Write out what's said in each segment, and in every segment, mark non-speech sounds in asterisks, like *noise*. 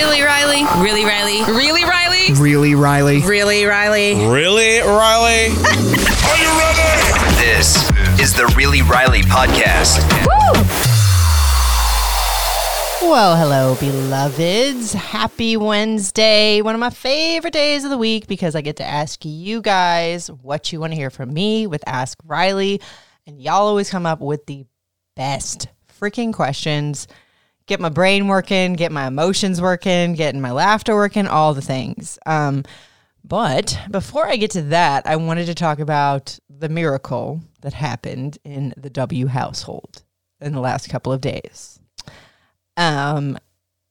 Really, Riley? Really, Riley? Really, Riley? Really, Riley? Really, Riley? Really, Riley? *laughs* Are you ready? This is the Really Riley podcast. Well, hello, beloveds. Happy Wednesday. One of my favorite days of the week because I get to ask you guys what you want to hear from me with Ask Riley. And y'all always come up with the best freaking questions. Get my brain working, get my emotions working, getting my laughter working, all the things. Um, but before I get to that, I wanted to talk about the miracle that happened in the W household in the last couple of days. Um,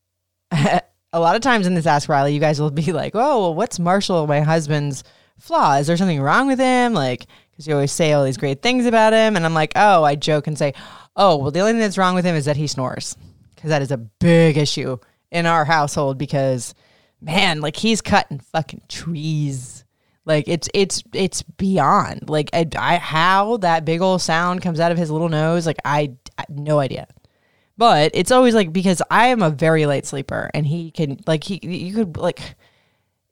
*laughs* a lot of times in this Ask Riley, you guys will be like, "Oh, well, what's Marshall, my husband's flaw? Is there something wrong with him?" Like, because you always say all these great things about him, and I'm like, "Oh," I joke and say, "Oh, well, the only thing that's wrong with him is that he snores," because that is a big issue in our household. Because, man, like he's cutting fucking trees. Like it's it's it's beyond like I, I how that big old sound comes out of his little nose. Like I, I no idea. But it's always like because I am a very late sleeper and he can like he you could like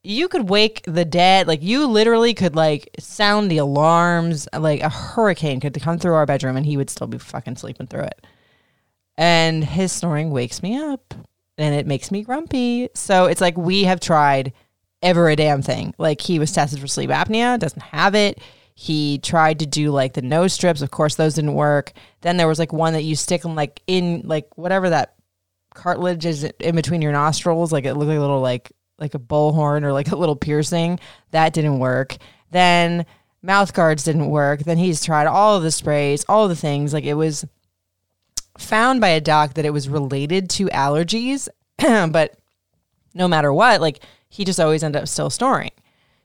you could wake the dead like you literally could like sound the alarms like a hurricane could come through our bedroom and he would still be fucking sleeping through it. And his snoring wakes me up and it makes me grumpy. So it's like we have tried ever a damn thing. Like he was tested for sleep apnea, doesn't have it. He tried to do like the nose strips. Of course, those didn't work. Then there was like one that you stick them like in like whatever that cartilage is in between your nostrils. Like it looked like a little like like a bullhorn or like a little piercing. That didn't work. Then mouth guards didn't work. Then he's tried all of the sprays, all the things. Like it was found by a doc that it was related to allergies, *clears throat* but no matter what, like he just always ended up still snoring.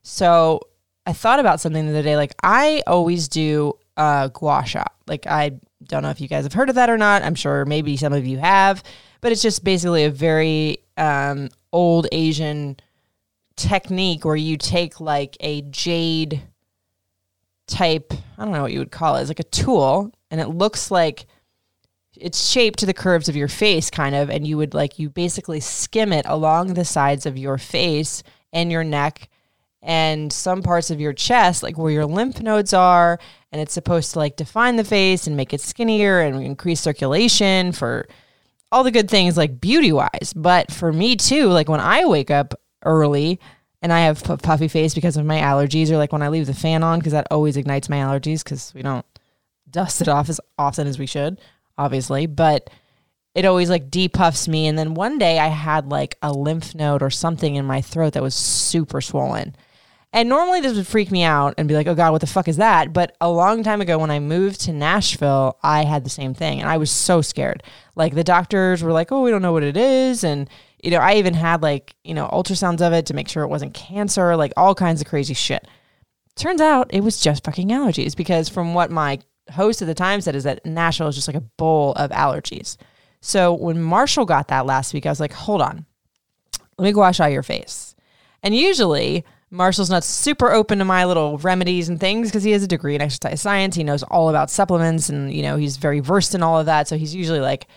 So I thought about something the other day. Like I always do uh, gua sha. Like I don't know if you guys have heard of that or not. I'm sure maybe some of you have, but it's just basically a very um, old Asian technique where you take like a jade type. I don't know what you would call it. It's like a tool, and it looks like it's shaped to the curves of your face kind of and you would like you basically skim it along the sides of your face and your neck and some parts of your chest like where your lymph nodes are and it's supposed to like define the face and make it skinnier and increase circulation for all the good things like beauty wise but for me too like when i wake up early and i have a puffy face because of my allergies or like when i leave the fan on because that always ignites my allergies because we don't dust it off as often as we should obviously, but it always like depuffs me. And then one day I had like a lymph node or something in my throat that was super swollen. And normally this would freak me out and be like, oh God, what the fuck is that? But a long time ago when I moved to Nashville, I had the same thing and I was so scared. Like the doctors were like, oh, we don't know what it is. And, you know, I even had like, you know, ultrasounds of it to make sure it wasn't cancer, like all kinds of crazy shit. Turns out it was just fucking allergies because from what my host at the time said is that Nashville is just like a bowl of allergies. So when Marshall got that last week, I was like, hold on, let me wash out your face. And usually Marshall's not super open to my little remedies and things because he has a degree in exercise science. He knows all about supplements and, you know, he's very versed in all of that. So he's usually like,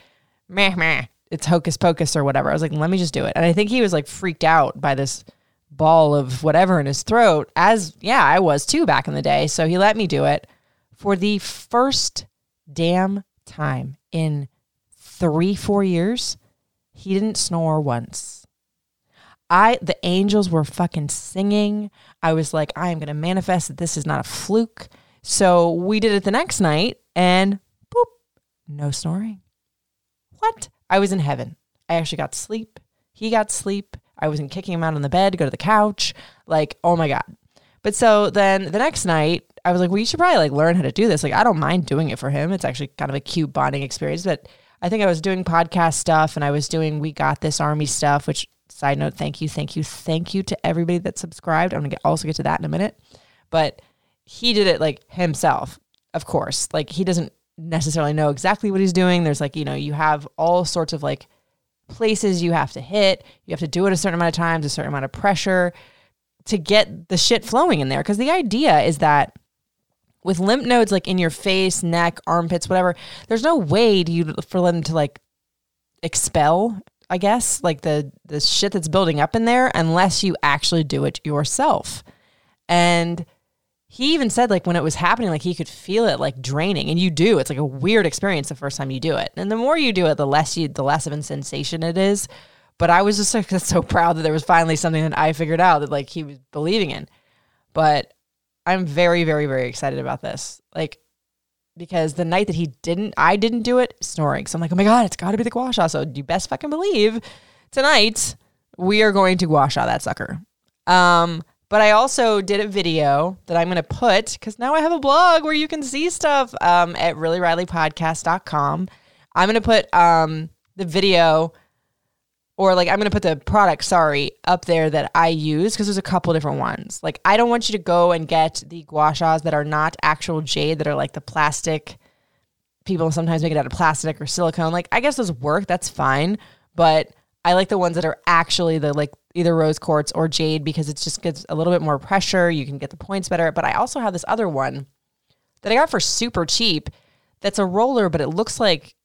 meh, meh, it's hocus pocus or whatever. I was like, let me just do it. And I think he was like freaked out by this ball of whatever in his throat, as, yeah, I was too back in the day. So he let me do it for the first damn time in three, four years, he didn't snore once. I the angels were fucking singing. I was like, I am gonna manifest that this is not a fluke. So we did it the next night and boop, no snoring. What? I was in heaven. I actually got sleep. He got sleep. I wasn't kicking him out on the bed to go to the couch. Like, oh my God. But so then the next night, I was like, well, you should probably like learn how to do this. Like, I don't mind doing it for him. It's actually kind of a cute bonding experience. But I think I was doing podcast stuff and I was doing We Got This Army stuff, which side note, thank you, thank you, thank you to everybody that subscribed. I'm gonna get, also get to that in a minute. But he did it like himself, of course. Like he doesn't necessarily know exactly what he's doing. There's like, you know, you have all sorts of like places you have to hit. You have to do it a certain amount of times, a certain amount of pressure to get the shit flowing in there. Because the idea is that with lymph nodes like in your face, neck, armpits, whatever, there's no way to you for them to like expel, I guess, like the the shit that's building up in there unless you actually do it yourself. And he even said like when it was happening like he could feel it like draining and you do it's like a weird experience the first time you do it and the more you do it the less you the less of a sensation it is but i was just like *laughs* so proud that there was finally something that i figured out that like he was believing in. But i'm very very very excited about this. Like because the night that he didn't i didn't do it snoring. So i'm like oh my god it's got to be the gua sha. So you best fucking believe tonight we are going to gua sha that sucker. Um but I also did a video that I'm going to put because now I have a blog where you can see stuff um, at reallyrileypodcast.com. I'm going to put um, the video or like I'm going to put the product, sorry, up there that I use because there's a couple different ones. Like I don't want you to go and get the gua shas that are not actual jade that are like the plastic. People sometimes make it out of plastic or silicone. Like I guess those work, that's fine, but I like the ones that are actually the like either rose quartz or jade because it just gets a little bit more pressure. You can get the points better. But I also have this other one that I got for super cheap. That's a roller, but it looks like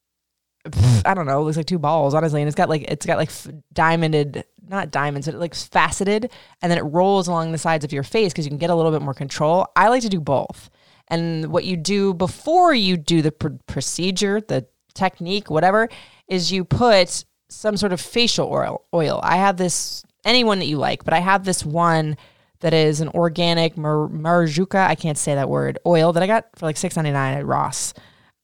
I don't know, it looks like two balls, honestly. And it's got like it's got like diamonded, not diamonds, but it looks faceted, and then it rolls along the sides of your face because you can get a little bit more control. I like to do both. And what you do before you do the pr- procedure, the technique, whatever, is you put some sort of facial oil. Oil. I have this anyone that you like, but I have this one that is an organic mar- marjuka. I can't say that word. Oil that I got for like six ninety nine at Ross.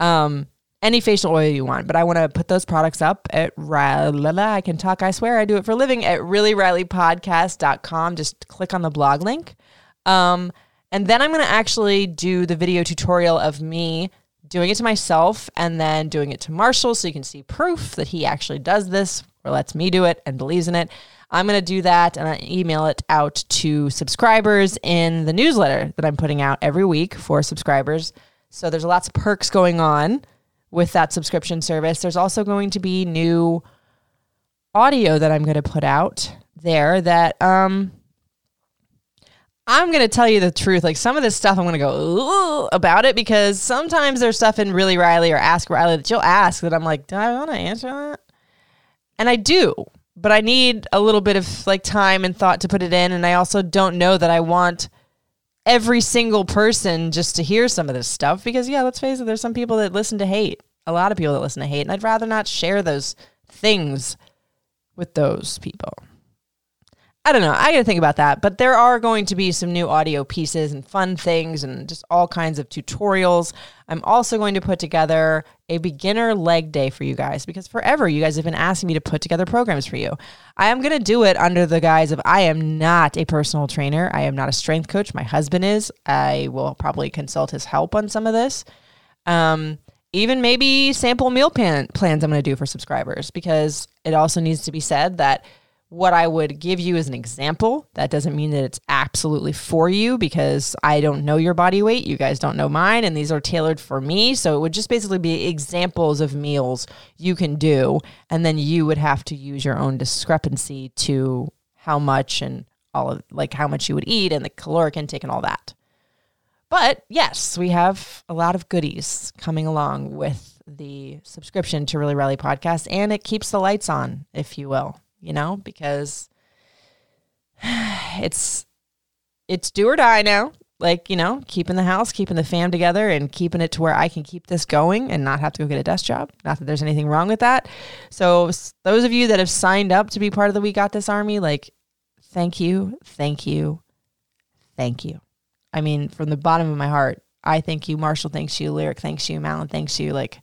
Um, any facial oil you want, but I want to put those products up at Riley. I can talk. I swear I do it for a living at reallyrileypodcast.com. Just click on the blog link. Um, and then I'm going to actually do the video tutorial of me doing it to myself and then doing it to Marshall so you can see proof that he actually does this or lets me do it and believes in it. I'm going to do that and I email it out to subscribers in the newsletter that I'm putting out every week for subscribers. So there's lots of perks going on with that subscription service. There's also going to be new audio that I'm going to put out there that um I'm going to tell you the truth. Like some of this stuff, I'm going to go about it because sometimes there's stuff in Really Riley or Ask Riley that you'll ask that I'm like, do I want to answer that? And I do, but I need a little bit of like time and thought to put it in. And I also don't know that I want every single person just to hear some of this stuff because, yeah, let's face it, there's some people that listen to hate, a lot of people that listen to hate. And I'd rather not share those things with those people. I don't know. I got to think about that. But there are going to be some new audio pieces and fun things and just all kinds of tutorials. I'm also going to put together a beginner leg day for you guys because forever you guys have been asking me to put together programs for you. I am going to do it under the guise of I am not a personal trainer. I am not a strength coach. My husband is. I will probably consult his help on some of this. Um, even maybe sample meal plan- plans I'm going to do for subscribers because it also needs to be said that what I would give you as an example. That doesn't mean that it's absolutely for you because I don't know your body weight. You guys don't know mine, and these are tailored for me. So it would just basically be examples of meals you can do. And then you would have to use your own discrepancy to how much and all of like how much you would eat and the caloric intake and all that. But yes, we have a lot of goodies coming along with the subscription to Really Riley podcast, and it keeps the lights on, if you will you know, because *sighs* it's it's do or die now. Like, you know, keeping the house, keeping the fam together and keeping it to where I can keep this going and not have to go get a desk job. Not that there's anything wrong with that. So, those of you that have signed up to be part of the We Got This Army, like, thank you, thank you, thank you. I mean, from the bottom of my heart, I thank you. Marshall thanks you. Lyric thanks you. Malin thanks you. Like,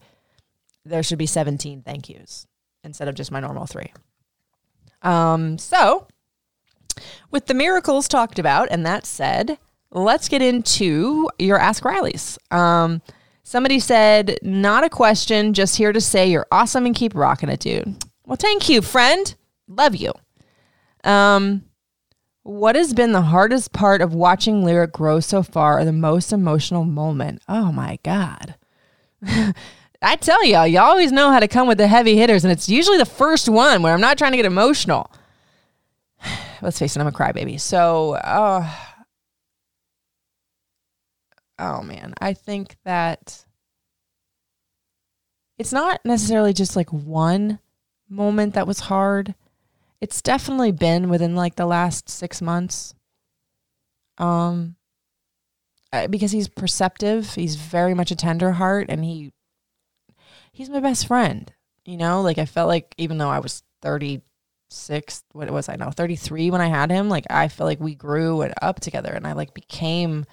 there should be 17 thank yous instead of just my normal three. Um, so, with the miracles talked about and that said, let's get into your Ask Riley's. Um, somebody said, not a question, just here to say you're awesome and keep rocking it, dude. Well, thank you, friend. Love you. Um, what has been the hardest part of watching Lyric grow so far or the most emotional moment? Oh my God. *laughs* I tell y'all, you always know how to come with the heavy hitters, and it's usually the first one where I'm not trying to get emotional. *sighs* Let's face it, I'm a crybaby. So, uh, oh man, I think that it's not necessarily just like one moment that was hard. It's definitely been within like the last six months. Um, because he's perceptive, he's very much a tender heart, and he he's my best friend. You know, like I felt like even though I was 36, what was I now, 33 when I had him, like I felt like we grew and up together and I like became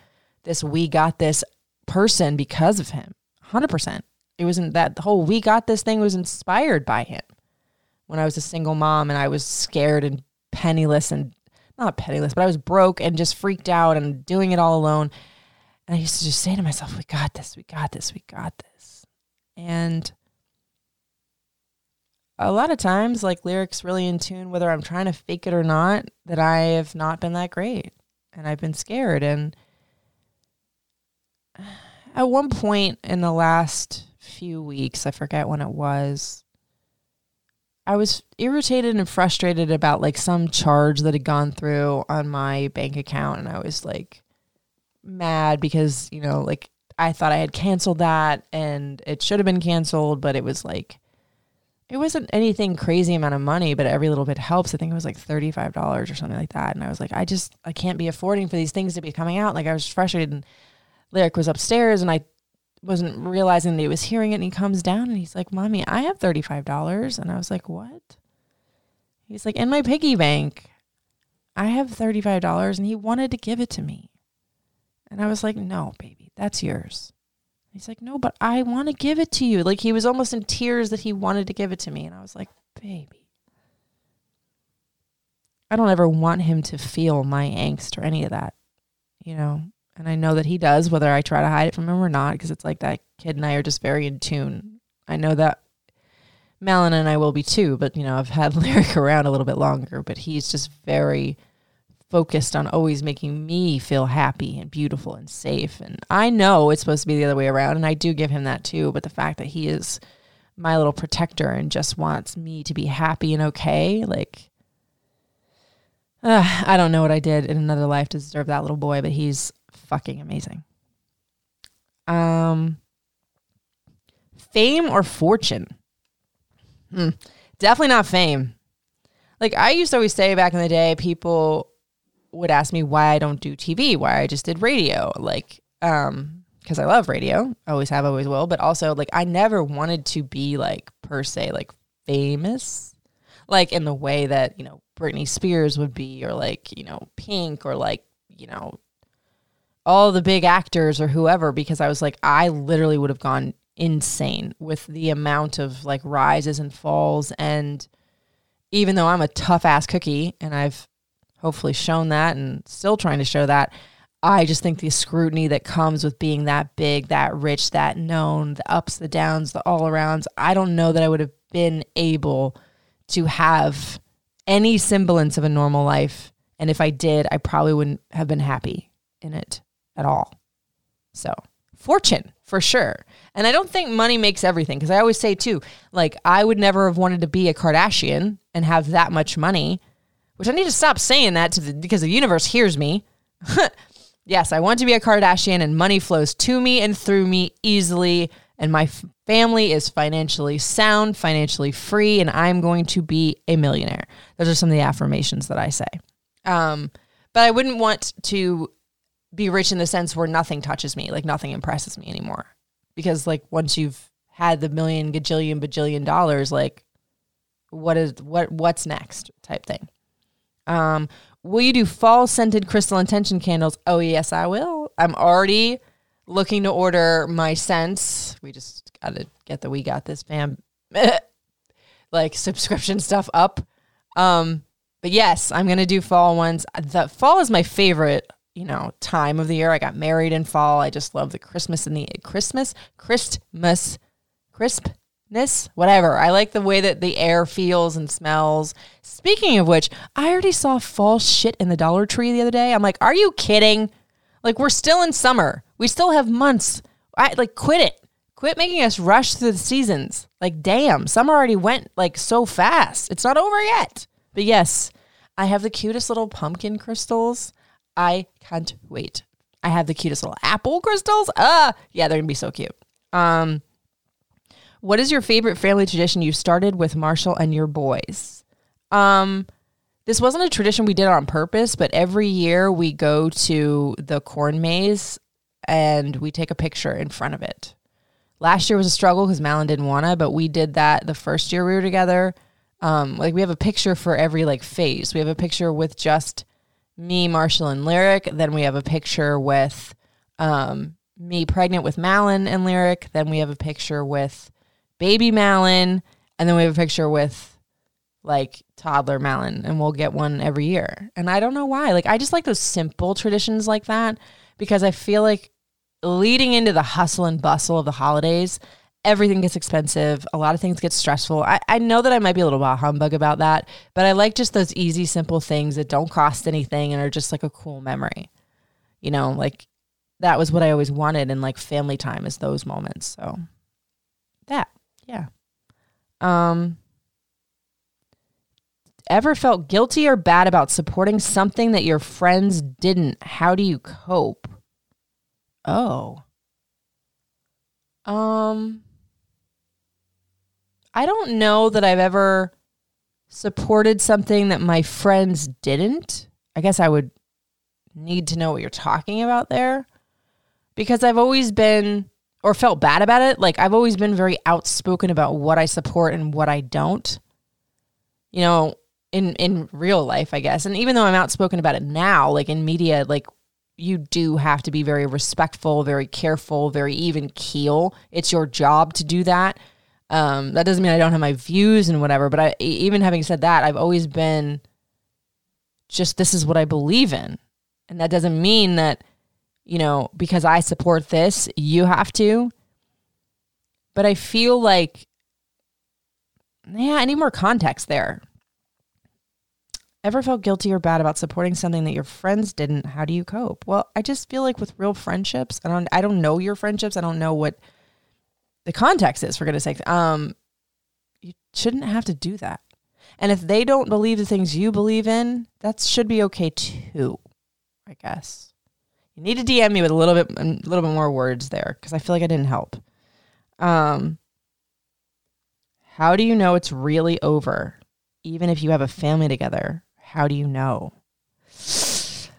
this we got this person because of him. 100%. It wasn't that the whole we got this thing was inspired by him. When I was a single mom and I was scared and penniless and not penniless, but I was broke and just freaked out and doing it all alone. And I used to just say to myself, we got this, we got this, we got this. And a lot of times, like lyrics really in tune, whether I'm trying to fake it or not, that I have not been that great. And I've been scared. And at one point in the last few weeks, I forget when it was, I was irritated and frustrated about like some charge that had gone through on my bank account. And I was like mad because, you know, like I thought I had canceled that and it should have been canceled, but it was like, it wasn't anything crazy amount of money, but every little bit helps. I think it was like $35 or something like that. And I was like, I just, I can't be affording for these things to be coming out. Like I was frustrated and Lyric was upstairs and I wasn't realizing that he was hearing it. And he comes down and he's like, Mommy, I have $35. And I was like, What? He's like, In my piggy bank, I have $35. And he wanted to give it to me. And I was like, No, baby, that's yours. He's like, No, but I want to give it to you. Like he was almost in tears that he wanted to give it to me. And I was like, Baby. I don't ever want him to feel my angst or any of that, you know? And I know that he does, whether I try to hide it from him or not, because it's like that kid and I are just very in tune. I know that Malin and I will be too, but you know, I've had *laughs* Lyric around a little bit longer, but he's just very focused on always making me feel happy and beautiful and safe. And I know it's supposed to be the other way around, and I do give him that too. But the fact that he is my little protector and just wants me to be happy and okay, like, uh, I don't know what I did in another life to deserve that little boy, but he's fucking amazing. Um, fame or fortune? Hmm. Definitely not fame. Like I used to always say back in the day, people would ask me why I don't do TV, why I just did radio. Like, um, because I love radio, always have, always will. But also, like, I never wanted to be like per se like famous, like in the way that you know Britney Spears would be, or like you know Pink, or like you know all the big actors or whoever. Because I was like, I literally would have gone insane with the amount of like rises and falls and even though I'm a tough ass cookie and I've hopefully shown that and still trying to show that. I just think the scrutiny that comes with being that big, that rich, that known, the ups, the downs, the all arounds, I don't know that I would have been able to have any semblance of a normal life. And if I did, I probably wouldn't have been happy in it at all. So, fortune for sure. And I don't think money makes everything because I always say too, like, I would never have wanted to be a Kardashian and have that much money which I need to stop saying that to the, because the universe hears me. *laughs* yes, I want to be a Kardashian and money flows to me and through me easily. And my f- family is financially sound, financially free, and I'm going to be a millionaire. Those are some of the affirmations that I say. Um, but I wouldn't want to be rich in the sense where nothing touches me, like nothing impresses me anymore. Because like once you've had the million, gajillion, bajillion dollars, like what is what what's next type thing. Um, will you do fall scented crystal intention candles? Oh, yes, I will. I'm already looking to order my scents. We just got to get the We Got This fam *laughs* like subscription stuff up. Um, but yes, I'm going to do fall ones. The fall is my favorite you know, time of the year. I got married in fall. I just love the Christmas and the Christmas, Christmas, crispness, whatever. I like the way that the air feels and smells. Speaking of which, I already saw fall shit in the Dollar Tree the other day. I'm like, are you kidding? Like we're still in summer. We still have months. I like quit it. Quit making us rush through the seasons. Like damn, summer already went like so fast. It's not over yet. But yes, I have the cutest little pumpkin crystals. I can't wait. I have the cutest little apple crystals. Ah, yeah, they're gonna be so cute. Um, what is your favorite family tradition you started with Marshall and your boys? Um, this wasn't a tradition we did on purpose, but every year we go to the corn maze and we take a picture in front of it. Last year was a struggle because Malin didn't want to, but we did that the first year we were together. Um, like we have a picture for every like phase. We have a picture with just me, Marshall, and Lyric. Then we have a picture with um, me pregnant with Malin and Lyric. Then we have a picture with baby Malin, and then we have a picture with like toddler Malin, and we'll get one every year. And I don't know why. Like I just like those simple traditions like that because I feel like leading into the hustle and bustle of the holidays, everything gets expensive. A lot of things get stressful. I, I know that I might be a little bit humbug about that, but I like just those easy, simple things that don't cost anything and are just like a cool memory. You know, like that was what I always wanted in like family time is those moments. So that, yeah. Um ever felt guilty or bad about supporting something that your friends didn't? How do you cope? Oh. Um I don't know that I've ever supported something that my friends didn't. I guess I would need to know what you're talking about there because I've always been or felt bad about it. Like I've always been very outspoken about what I support and what I don't. You know, in in real life, I guess. And even though I'm outspoken about it now, like in media, like you do have to be very respectful, very careful, very even keel. It's your job to do that. Um, that doesn't mean I don't have my views and whatever, but I even having said that, I've always been just this is what I believe in. And that doesn't mean that, you know, because I support this, you have to. But I feel like yeah, I need more context there. Ever felt guilty or bad about supporting something that your friends didn't? How do you cope? Well, I just feel like with real friendships, I don't I don't know your friendships. I don't know what the context is for goodness sake. Um you shouldn't have to do that. And if they don't believe the things you believe in, that should be okay too, I guess. You need to DM me with a little bit a little bit more words there because I feel like I didn't help. Um how do you know it's really over? Even if you have a family together, how do you know? *sighs*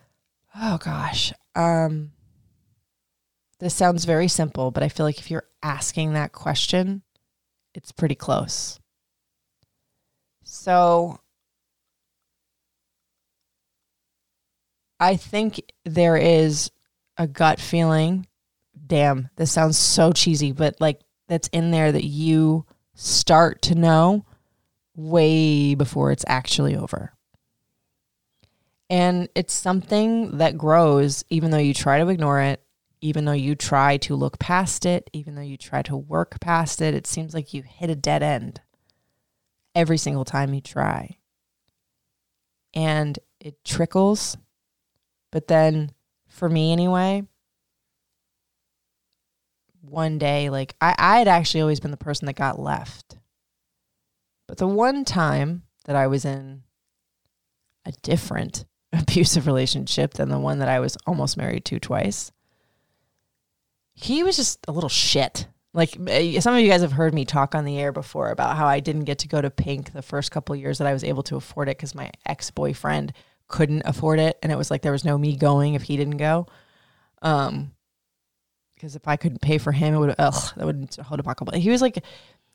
Oh gosh. Um this sounds very simple, but I feel like if you're asking that question, it's pretty close. So I think there is a gut feeling. Damn, this sounds so cheesy, but like that's in there that you start to know way before it's actually over. And it's something that grows even though you try to ignore it, even though you try to look past it, even though you try to work past it. It seems like you hit a dead end every single time you try. And it trickles. But then, for me anyway, one day, like I, I had actually always been the person that got left. But the one time that I was in a different *laughs* abusive relationship than the one that I was almost married to twice, he was just a little shit. Like eh, some of you guys have heard me talk on the air before about how I didn't get to go to Pink the first couple years that I was able to afford it because my ex boyfriend couldn't afford it, and it was like there was no me going if he didn't go. Um, because if I couldn't pay for him, it would ugh that would hold a pocket. He was like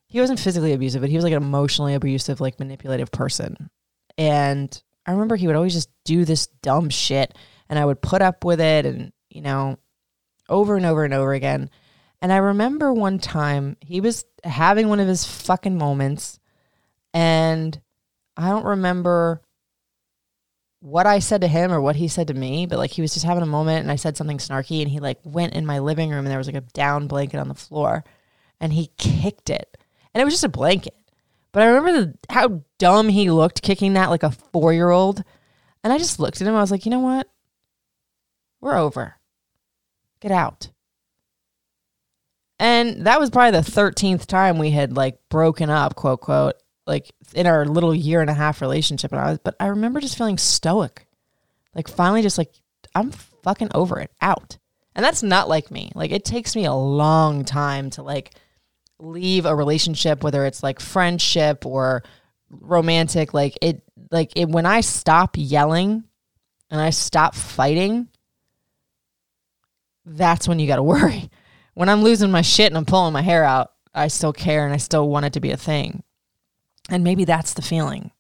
he wasn't physically abusive, but he was like an emotionally abusive, like manipulative person. And I remember he would always just do this dumb shit, and I would put up with it, and you know, over and over and over again. And I remember one time he was having one of his fucking moments, and I don't remember what I said to him or what he said to me, but like he was just having a moment and I said something snarky and he like went in my living room and there was like a down blanket on the floor and he kicked it. And it was just a blanket. But I remember the, how dumb he looked kicking that like a four year old. And I just looked at him. I was like, you know what? We're over. Get out. And that was probably the 13th time we had like broken up, quote, quote, like in our little year and a half relationship. And I was, but I remember just feeling stoic. Like finally just like, I'm fucking over it, out. And that's not like me. Like it takes me a long time to like leave a relationship, whether it's like friendship or romantic. Like it, like it, when I stop yelling and I stop fighting, that's when you got to *laughs* worry. When I'm losing my shit and I'm pulling my hair out, I still care and I still want it to be a thing. And maybe that's the feeling.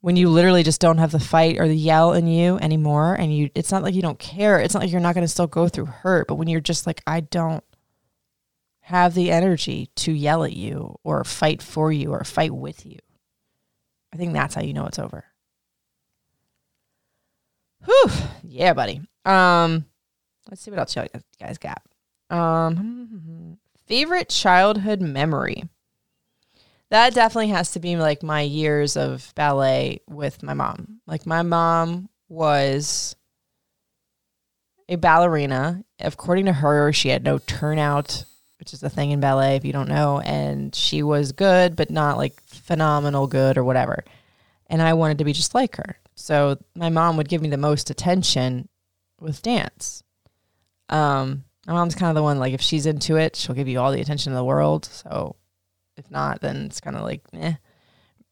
When you literally just don't have the fight or the yell in you anymore and you it's not like you don't care. It's not like you're not going to still go through hurt, but when you're just like I don't have the energy to yell at you or fight for you or fight with you. I think that's how you know it's over. Whew. Yeah, buddy. Um Let's see what else you guys got. Um, *laughs* favorite childhood memory. That definitely has to be like my years of ballet with my mom. Like my mom was a ballerina. According to her, she had no turnout, which is a thing in ballet if you don't know, and she was good but not like phenomenal good or whatever. And I wanted to be just like her. So my mom would give me the most attention with dance. Um, my mom's kind of the one like if she's into it, she'll give you all the attention in the world. So if not, then it's kind of like eh.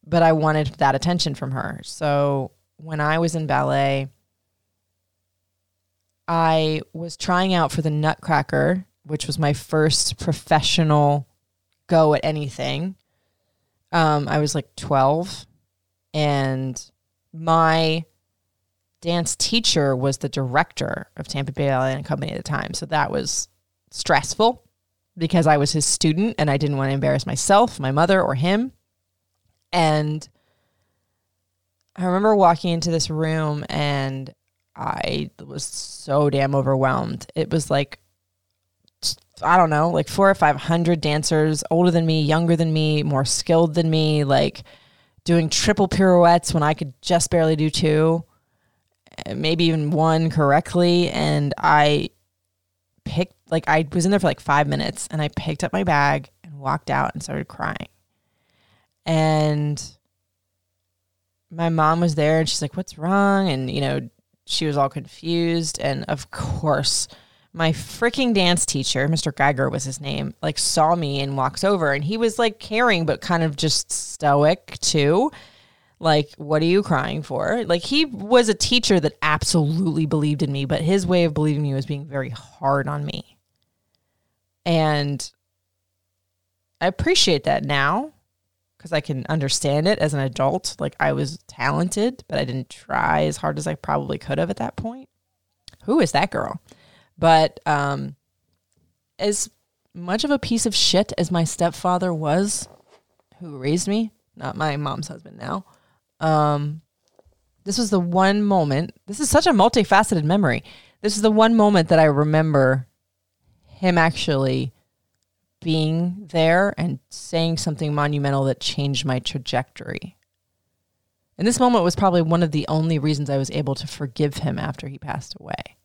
But I wanted that attention from her. So when I was in ballet, I was trying out for the Nutcracker, which was my first professional go at anything. Um, I was like 12 and my dance teacher was the director of Tampa Bay Ballet and Company at the time. So that was stressful because I was his student and I didn't want to embarrass myself, my mother, or him. And I remember walking into this room and I was so damn overwhelmed. It was like, I don't know, like four or 500 dancers older than me, younger than me, more skilled than me, like doing triple pirouettes when I could just barely do two maybe even one correctly. And I picked, like, I was in there for like five minutes and I picked up my bag and walked out and started crying. And my mom was there and she's like, What's wrong? And, you know, she was all confused. And of course, my freaking dance teacher, Mr. Geiger was his name, like saw me and walks over and he was like caring, but kind of just stoic too. Like, what are you crying for? Like, he was a teacher that absolutely believed in me, but his way of believing me was being very hard on me. And I appreciate that now because I can understand it as an adult. Like, I was talented, but I didn't try as hard as I probably could have at that point. Who is that girl? But, um, as much of a piece of shit as my stepfather was, who raised me, not my mom's husband now, um, this was the one moment. This is such a multifaceted memory. This is the one moment that I remember him actually being there and saying something monumental that changed my trajectory. And this moment was probably one of the only reasons I was able to forgive him after he passed away.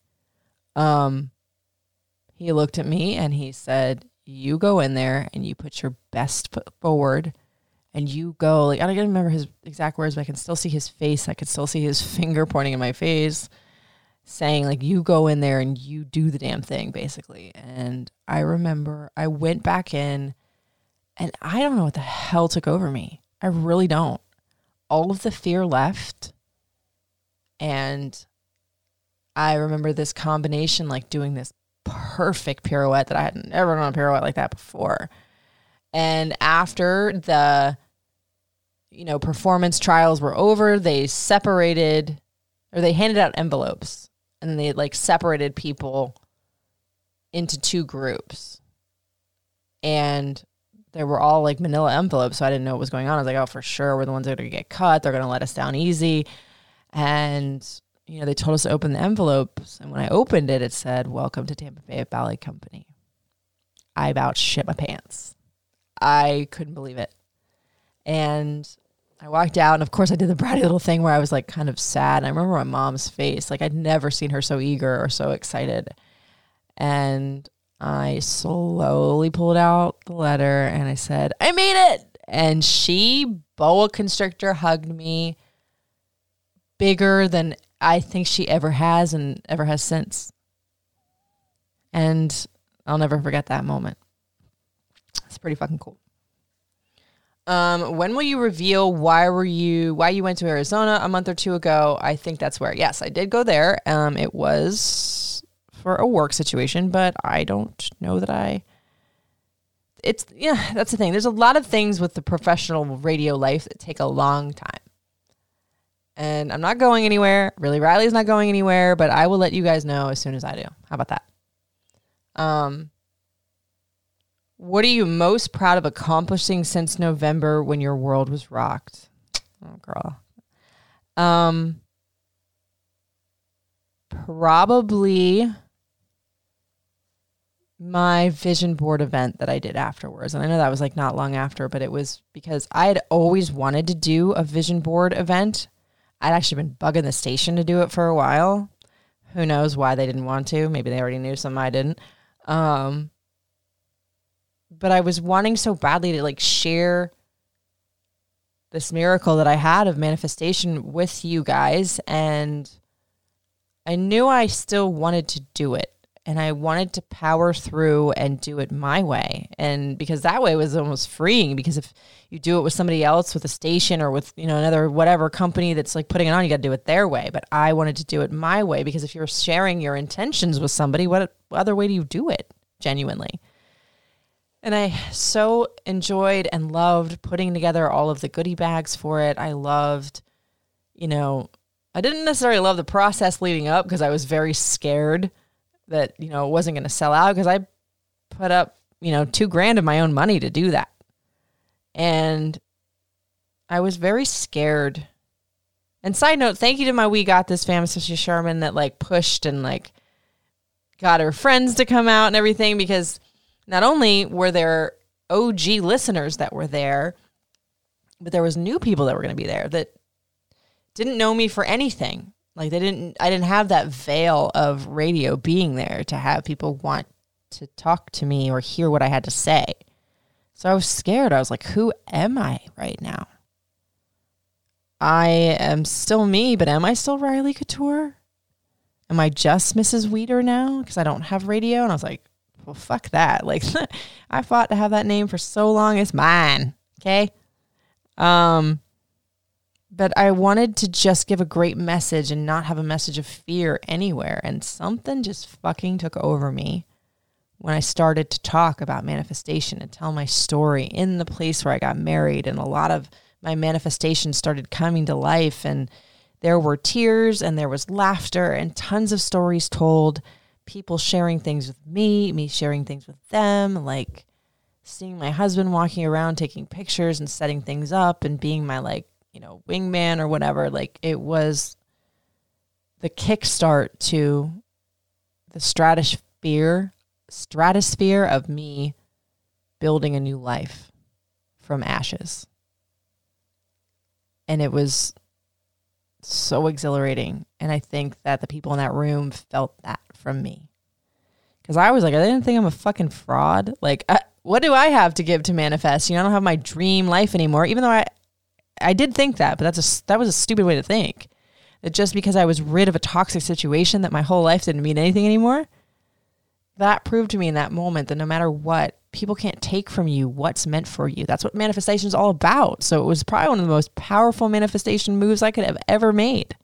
Um, he looked at me and he said, You go in there and you put your best foot forward and you go like I don't remember his exact words, but I can still see his face. I could still see his *laughs* finger pointing in my face, saying like you go in there and you do the damn thing, basically. And I remember I went back in, and I don't know what the hell took over me. I really don't. All of the fear left, and I remember this combination, like doing this perfect pirouette that I had never done a pirouette like that before. And after the you know, performance trials were over, they separated or they handed out envelopes and they like separated people into two groups. And they were all like manila envelopes, so I didn't know what was going on. I was like, oh, for sure, we're the ones that are gonna get cut. They're gonna let us down easy. And, you know, they told us to open the envelopes. And when I opened it, it said, Welcome to Tampa Bay Ballet Company. I about shit my pants. I couldn't believe it. And I walked out, and of course, I did the bratty little thing where I was like kind of sad. And I remember my mom's face. Like, I'd never seen her so eager or so excited. And I slowly pulled out the letter and I said, I made it. And she, boa constrictor, hugged me bigger than I think she ever has and ever has since. And I'll never forget that moment. It's pretty fucking cool. Um, when will you reveal why were you why you went to Arizona a month or two ago? I think that's where. Yes, I did go there. Um, it was for a work situation, but I don't know that I. It's yeah, that's the thing. There's a lot of things with the professional radio life that take a long time. And I'm not going anywhere. Really, Riley's not going anywhere, but I will let you guys know as soon as I do. How about that? Um, what are you most proud of accomplishing since November when your world was rocked? Oh, girl. Um, probably my vision board event that I did afterwards. And I know that was like not long after, but it was because I had always wanted to do a vision board event. I'd actually been bugging the station to do it for a while. Who knows why they didn't want to? Maybe they already knew something I didn't. Um, but I was wanting so badly to like share this miracle that I had of manifestation with you guys. And I knew I still wanted to do it. And I wanted to power through and do it my way. And because that way was almost freeing, because if you do it with somebody else, with a station or with, you know, another whatever company that's like putting it on, you got to do it their way. But I wanted to do it my way because if you're sharing your intentions with somebody, what other way do you do it genuinely? And I so enjoyed and loved putting together all of the goodie bags for it. I loved, you know, I didn't necessarily love the process leading up because I was very scared that, you know, it wasn't going to sell out because I put up, you know, two grand of my own money to do that. And I was very scared. And side note, thank you to my We Got This fam, especially Sherman, that like pushed and like got her friends to come out and everything because not only were there OG listeners that were there, but there was new people that were going to be there that didn't know me for anything. Like they didn't I didn't have that veil of radio being there to have people want to talk to me or hear what I had to say. So I was scared. I was like, who am I right now? I am still me, but am I still Riley Couture? Am I just Mrs. Weeder now because I don't have radio? And I was like, well, fuck that. Like, *laughs* I fought to have that name for so long. It's mine. Okay. Um, but I wanted to just give a great message and not have a message of fear anywhere. And something just fucking took over me when I started to talk about manifestation and tell my story in the place where I got married. And a lot of my manifestations started coming to life. And there were tears and there was laughter and tons of stories told people sharing things with me, me sharing things with them, like seeing my husband walking around taking pictures and setting things up and being my like, you know, wingman or whatever. Like it was the kickstart to the stratosphere stratosphere of me building a new life from ashes. And it was so exhilarating. And I think that the people in that room felt that from me. Because I was like, I didn't think I'm a fucking fraud. Like, I, what do I have to give to manifest? You know, I don't have my dream life anymore. Even though I, I did think that, but that's a that was a stupid way to think. That just because I was rid of a toxic situation, that my whole life didn't mean anything anymore. That proved to me in that moment that no matter what, people can't take from you what's meant for you. That's what manifestation is all about. So it was probably one of the most powerful manifestation moves I could have ever made.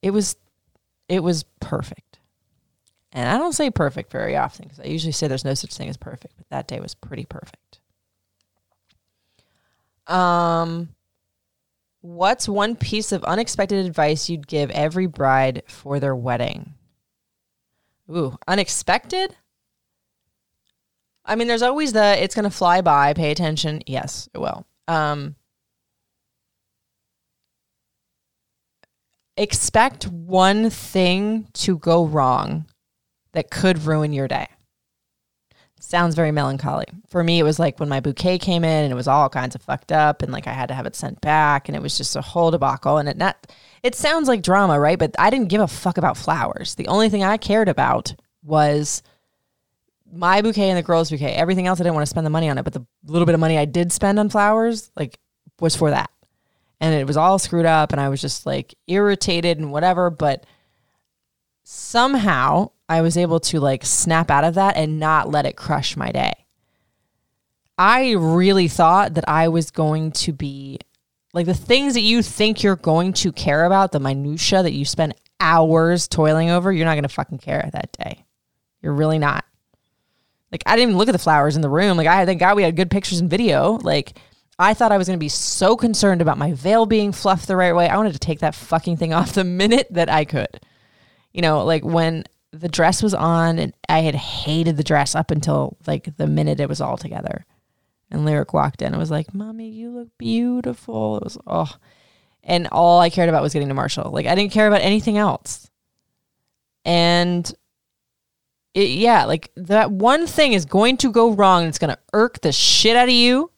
It was, it was perfect. And I don't say perfect very often because I usually say there's no such thing as perfect, but that day was pretty perfect. Um, what's one piece of unexpected advice you'd give every bride for their wedding? Ooh, unexpected? I mean, there's always the it's going to fly by, pay attention. Yes, it will. Um, expect one thing to go wrong that could ruin your day. Sounds very melancholy. For me, it was like when my bouquet came in and it was all kinds of fucked up and like I had to have it sent back and it was just a whole debacle. And it not it sounds like drama, right? But I didn't give a fuck about flowers. The only thing I cared about was my bouquet and the girl's bouquet. Everything else I didn't want to spend the money on it, but the little bit of money I did spend on flowers, like was for that. And it was all screwed up and I was just like irritated and whatever, but somehow I was able to like snap out of that and not let it crush my day. I really thought that I was going to be like the things that you think you're going to care about, the minutia that you spend hours toiling over, you're not going to fucking care that day. You're really not. Like I didn't even look at the flowers in the room. Like I thank God we had good pictures and video. Like I thought I was going to be so concerned about my veil being fluffed the right way. I wanted to take that fucking thing *laughs* off the minute that I could. You know, like when the dress was on and I had hated the dress up until like the minute it was all together. And Lyric walked in and was like, Mommy, you look beautiful. It was, oh. And all I cared about was getting to Marshall. Like, I didn't care about anything else. And it, yeah, like that one thing is going to go wrong. And It's going to irk the shit out of you.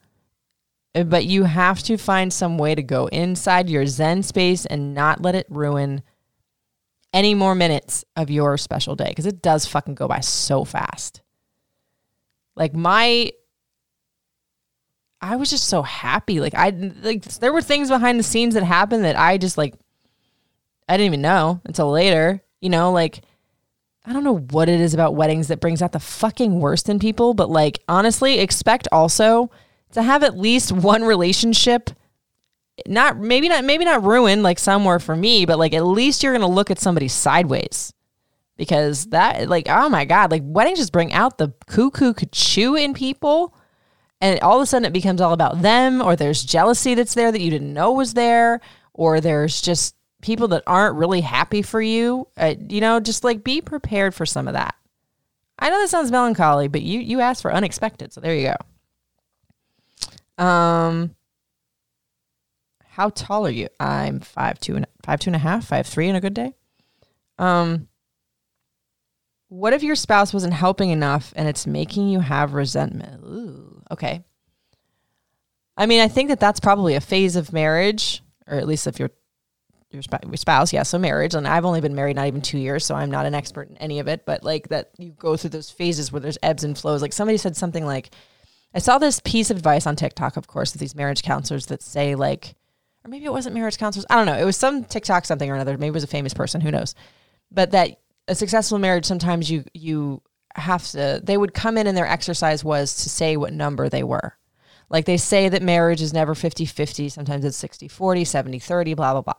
Uh, but you have to find some way to go inside your Zen space and not let it ruin any more minutes of your special day because it does fucking go by so fast. Like my I was just so happy. Like I like there were things behind the scenes that happened that I just like I didn't even know until later. You know, like I don't know what it is about weddings that brings out the fucking worst in people, but like honestly, expect also to have at least one relationship not maybe not maybe not ruined like some were for me, but like at least you're gonna look at somebody sideways. Because that like oh my god, like weddings just bring out the cuckoo could chew in people. And all of a sudden it becomes all about them or there's jealousy that's there that you didn't know was there or there's just people that aren't really happy for you. Uh, you know just like be prepared for some of that. I know that sounds melancholy but you you asked for unexpected so there you go um how tall are you? I'm five two and five two and a half, five three in a good day. Um, what if your spouse wasn't helping enough and it's making you have resentment? Ooh, okay. I mean, I think that that's probably a phase of marriage, or at least if you're your spouse, yeah, so marriage. And I've only been married not even two years, so I'm not an expert in any of it. But like that, you go through those phases where there's ebbs and flows. Like somebody said something like, I saw this piece of advice on TikTok, of course, of these marriage counselors that say like, or maybe it wasn't marriage counselors. I don't know. It was some TikTok something or another. Maybe it was a famous person. Who knows? But that a successful marriage, sometimes you you have to. They would come in and their exercise was to say what number they were. Like they say that marriage is never 50-50. Sometimes it's 60-40, 70-30, blah, blah, blah.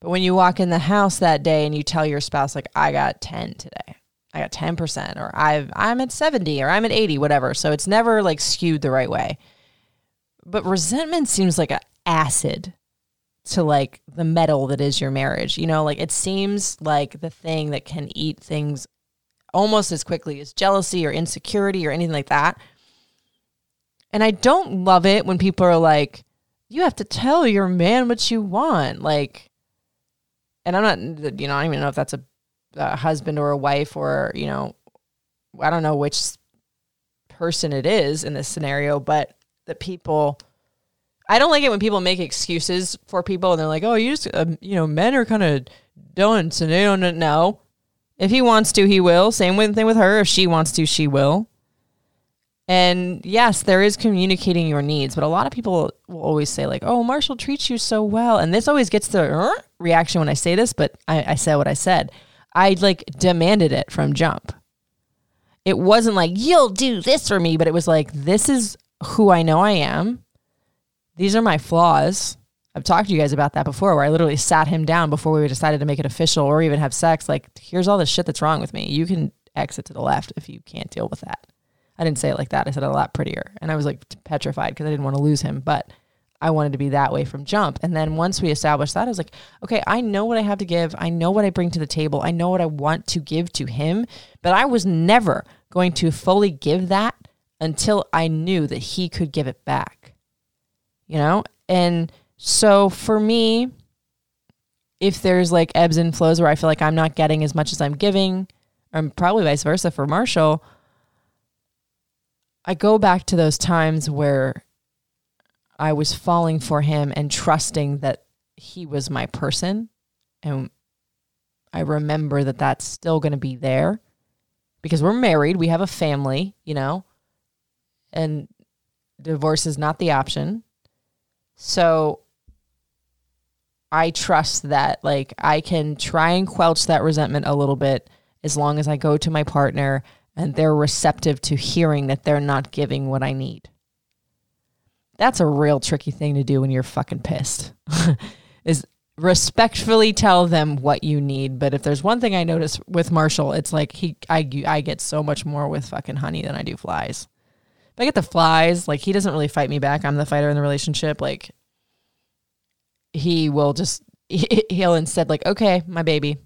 But when you walk in the house that day and you tell your spouse, like, I got 10 today. I got 10%, or I've, I'm at 70, or I'm at 80, whatever. So it's never like skewed the right way. But resentment seems like a acid to like the metal that is your marriage. You know, like it seems like the thing that can eat things almost as quickly as jealousy or insecurity or anything like that. And I don't love it when people are like, you have to tell your man what you want. Like, and I'm not, you know, I don't even know if that's a, a husband or a wife or, you know, I don't know which person it is in this scenario, but the people I don't like it when people make excuses for people and they're like, "Oh, you just uh, you know, men are kind of dunce and they don't know." If he wants to, he will. Same with, thing with her. If she wants to, she will. And yes, there is communicating your needs, but a lot of people will always say like, "Oh, Marshall treats you so well," and this always gets the uh, reaction when I say this. But I, I said what I said. I like demanded it from jump. It wasn't like you'll do this for me, but it was like this is who I know I am these are my flaws. I've talked to you guys about that before where I literally sat him down before we decided to make it official or even have sex. Like, here's all the shit that's wrong with me. You can exit to the left if you can't deal with that. I didn't say it like that. I said it a lot prettier. And I was like petrified because I didn't want to lose him. But I wanted to be that way from jump. And then once we established that, I was like, okay, I know what I have to give. I know what I bring to the table. I know what I want to give to him. But I was never going to fully give that until I knew that he could give it back you know? And so for me, if there's like ebbs and flows where I feel like I'm not getting as much as I'm giving, or probably vice versa for Marshall, I go back to those times where I was falling for him and trusting that he was my person. And I remember that that's still going to be there because we're married, we have a family, you know, and divorce is not the option. So I trust that like I can try and quelch that resentment a little bit as long as I go to my partner and they're receptive to hearing that they're not giving what I need. That's a real tricky thing to do when you're fucking pissed. *laughs* is respectfully tell them what you need. But if there's one thing I notice with Marshall, it's like he I I get so much more with fucking honey than I do flies. If I get the flies, like he doesn't really fight me back. I'm the fighter in the relationship. Like he will just *laughs* he'll instead like, okay, my baby,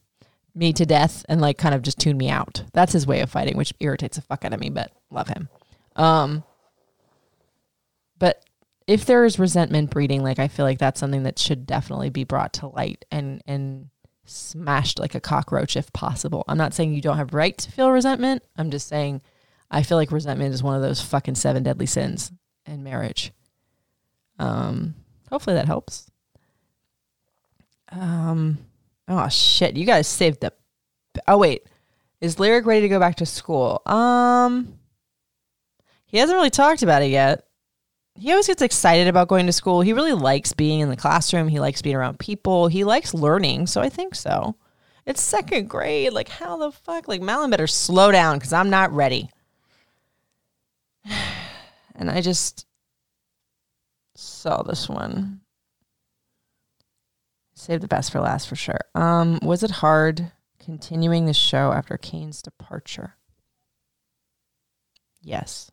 me to death and like kind of just tune me out. That's his way of fighting, which irritates the fuck out of me, but love him. Um if there is resentment breeding, like I feel like that's something that should definitely be brought to light and and smashed like a cockroach if possible. I'm not saying you don't have right to feel resentment. I'm just saying I feel like resentment is one of those fucking seven deadly sins in marriage. Um hopefully that helps. Um oh shit, you guys saved the Oh wait. Is Lyric ready to go back to school? Um he hasn't really talked about it yet he always gets excited about going to school. He really likes being in the classroom. He likes being around people. He likes learning. So I think so. It's second grade. Like, how the fuck? Like, Malin better slow down because I'm not ready. *sighs* And I just saw this one. Save the best for last for sure. Um, was it hard continuing the show after Kane's departure? Yes.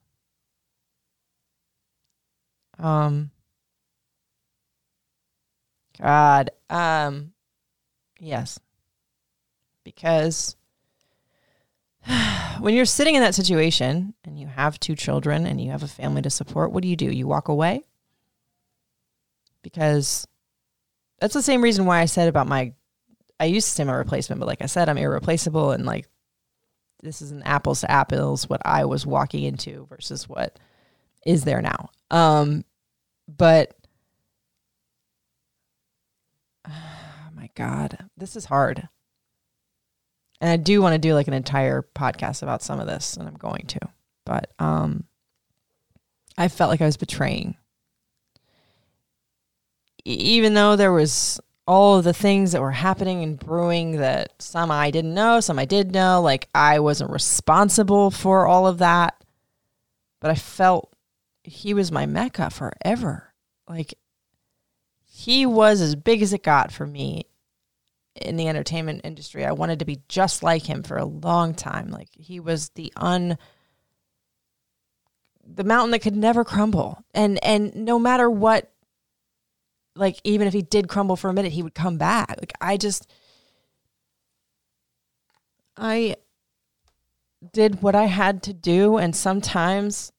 Um God. Um yes. Because *sighs* when you're sitting in that situation and you have two children and you have a family to support, what do you do? You walk away? Because that's the same reason why I said about my I used to say my replacement, but like I said, I'm irreplaceable and like this is an apples to apples what I was walking into versus what is there now. Um but *sighs* oh my god, this is hard. And I do want to do like an entire podcast about some of this and I'm going to. But um I felt like I was betraying. Even though there was all of the things that were happening and brewing that some I didn't know, some I did know, like I wasn't responsible for all of that. But I felt he was my mecca forever. Like he was as big as it got for me in the entertainment industry. I wanted to be just like him for a long time. Like he was the un the mountain that could never crumble. And and no matter what like even if he did crumble for a minute, he would come back. Like I just I did what I had to do and sometimes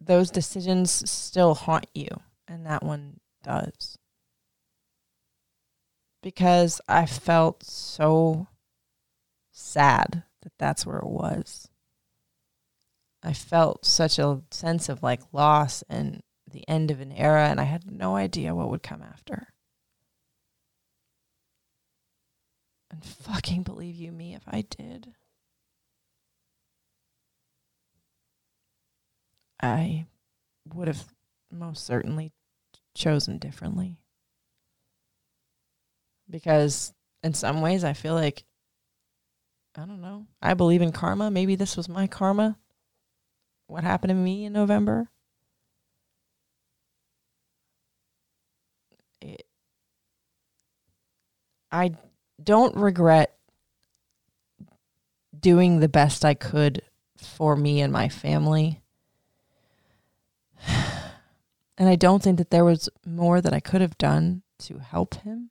those decisions still haunt you, and that one does. Because I felt so sad that that's where it was. I felt such a sense of like loss and the end of an era, and I had no idea what would come after. And fucking believe you me if I did. I would have most certainly chosen differently. Because in some ways, I feel like, I don't know, I believe in karma. Maybe this was my karma. What happened to me in November? I don't regret doing the best I could for me and my family and I don't think that there was more that I could have done to help him.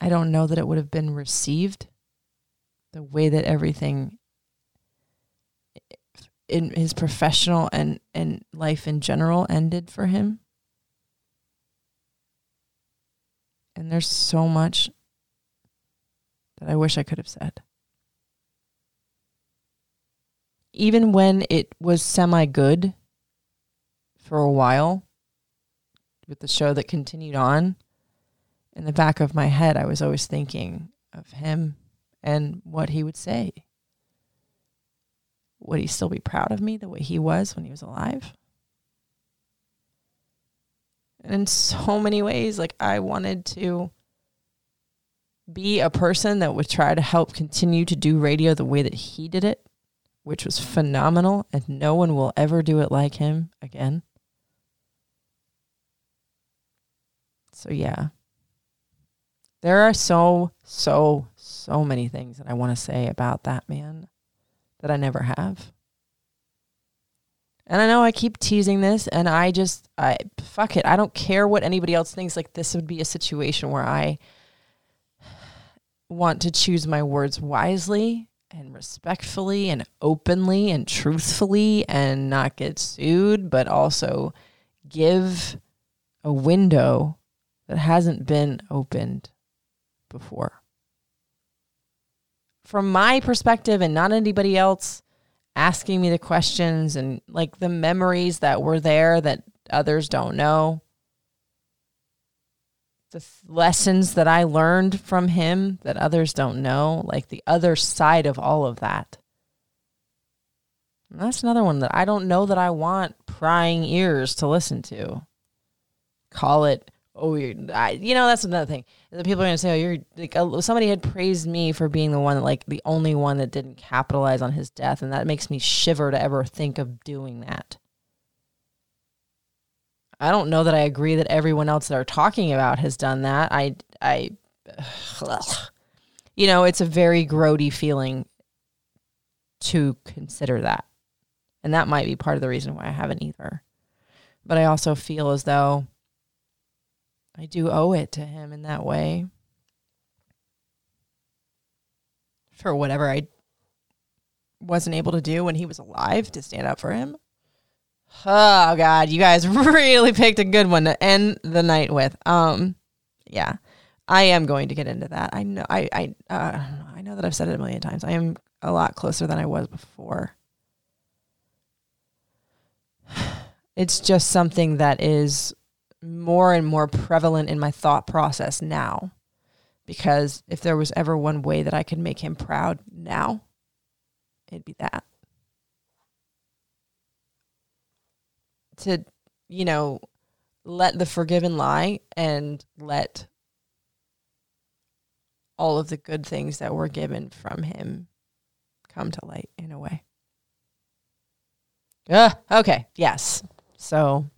I don't know that it would have been received the way that everything in his professional and, and life in general ended for him. And there's so much that I wish I could have said. Even when it was semi good for a while with the show that continued on, in the back of my head, I was always thinking of him and what he would say. Would he still be proud of me the way he was when he was alive? And in so many ways, like I wanted to be a person that would try to help continue to do radio the way that he did it, which was phenomenal, and no one will ever do it like him again. So, yeah. There are so, so, so many things that I want to say about that man that I never have. And I know I keep teasing this, and I just, I fuck it. I don't care what anybody else thinks. Like, this would be a situation where I want to choose my words wisely and respectfully and openly and truthfully and not get sued, but also give a window that hasn't been opened before. From my perspective and not anybody else asking me the questions and like the memories that were there that others don't know. The th- lessons that I learned from him that others don't know, like the other side of all of that. And that's another one that I don't know that I want prying ears to listen to. Call it oh, I, you know, that's another thing. The people are to say, oh, you're like, uh, somebody had praised me for being the one, like the only one that didn't capitalize on his death. And that makes me shiver to ever think of doing that. I don't know that I agree that everyone else that are talking about has done that. I, I, ugh. you know, it's a very grody feeling to consider that. And that might be part of the reason why I haven't either. But I also feel as though I do owe it to him in that way. For whatever I wasn't able to do when he was alive to stand up for him. Oh god, you guys *laughs* really picked a good one to end the night with. Um yeah. I am going to get into that. I know I I uh, I know that I've said it a million times. I am a lot closer than I was before. *sighs* It's just something that is more and more prevalent in my thought process now. Because if there was ever one way that I could make him proud now, it'd be that. To, you know, let the forgiven lie and let all of the good things that were given from him come to light in a way. Uh, okay, yes. So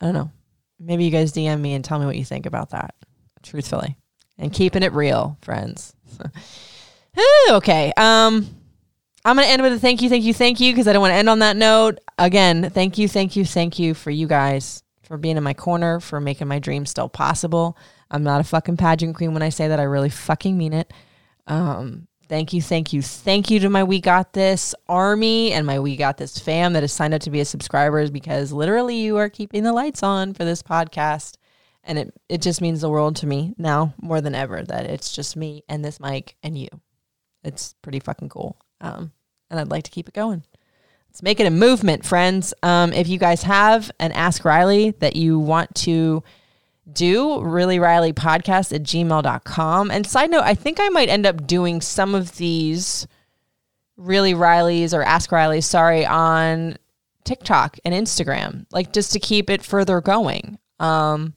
I don't know. Maybe you guys DM me and tell me what you think about that, truthfully, and keeping it real, friends. *laughs* okay. Um, I'm going to end with a thank you, thank you, thank you, because I don't want to end on that note. Again, thank you, thank you, thank you for you guys, for being in my corner, for making my dream still possible. I'm not a fucking pageant queen when I say that. I really fucking mean it. Um, Thank you, thank you, thank you to my We Got This army and my We Got This fam that has signed up to be a subscribers because literally you are keeping the lights on for this podcast. And it, it just means the world to me now more than ever that it's just me and this mic and you. It's pretty fucking cool. Um, and I'd like to keep it going. Let's make it a movement, friends. Um, if you guys have an Ask Riley that you want to do really riley podcast at gmail.com and side note i think i might end up doing some of these really riley's or ask riley's sorry on tiktok and instagram like just to keep it further going. Um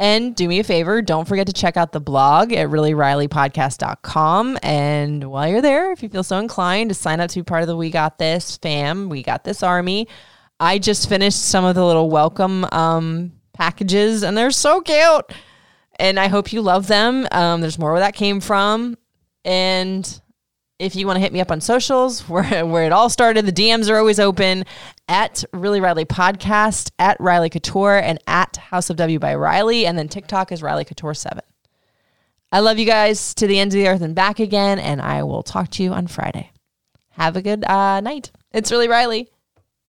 and do me a favor don't forget to check out the blog at reallyrileypodcast.com and while you're there if you feel so inclined to sign up to be part of the we got this fam we got this army i just finished some of the little welcome um packages, and they're so cute. And I hope you love them. Um, there's more where that came from. And if you want to hit me up on socials, *laughs* where, where it all started, the DMs are always open at Really Riley Podcast, at Riley Couture, and at House of W by Riley. And then TikTok is Riley Couture 7. I love you guys to the ends of the earth and back again, and I will talk to you on Friday. Have a good uh, night. It's Really Riley.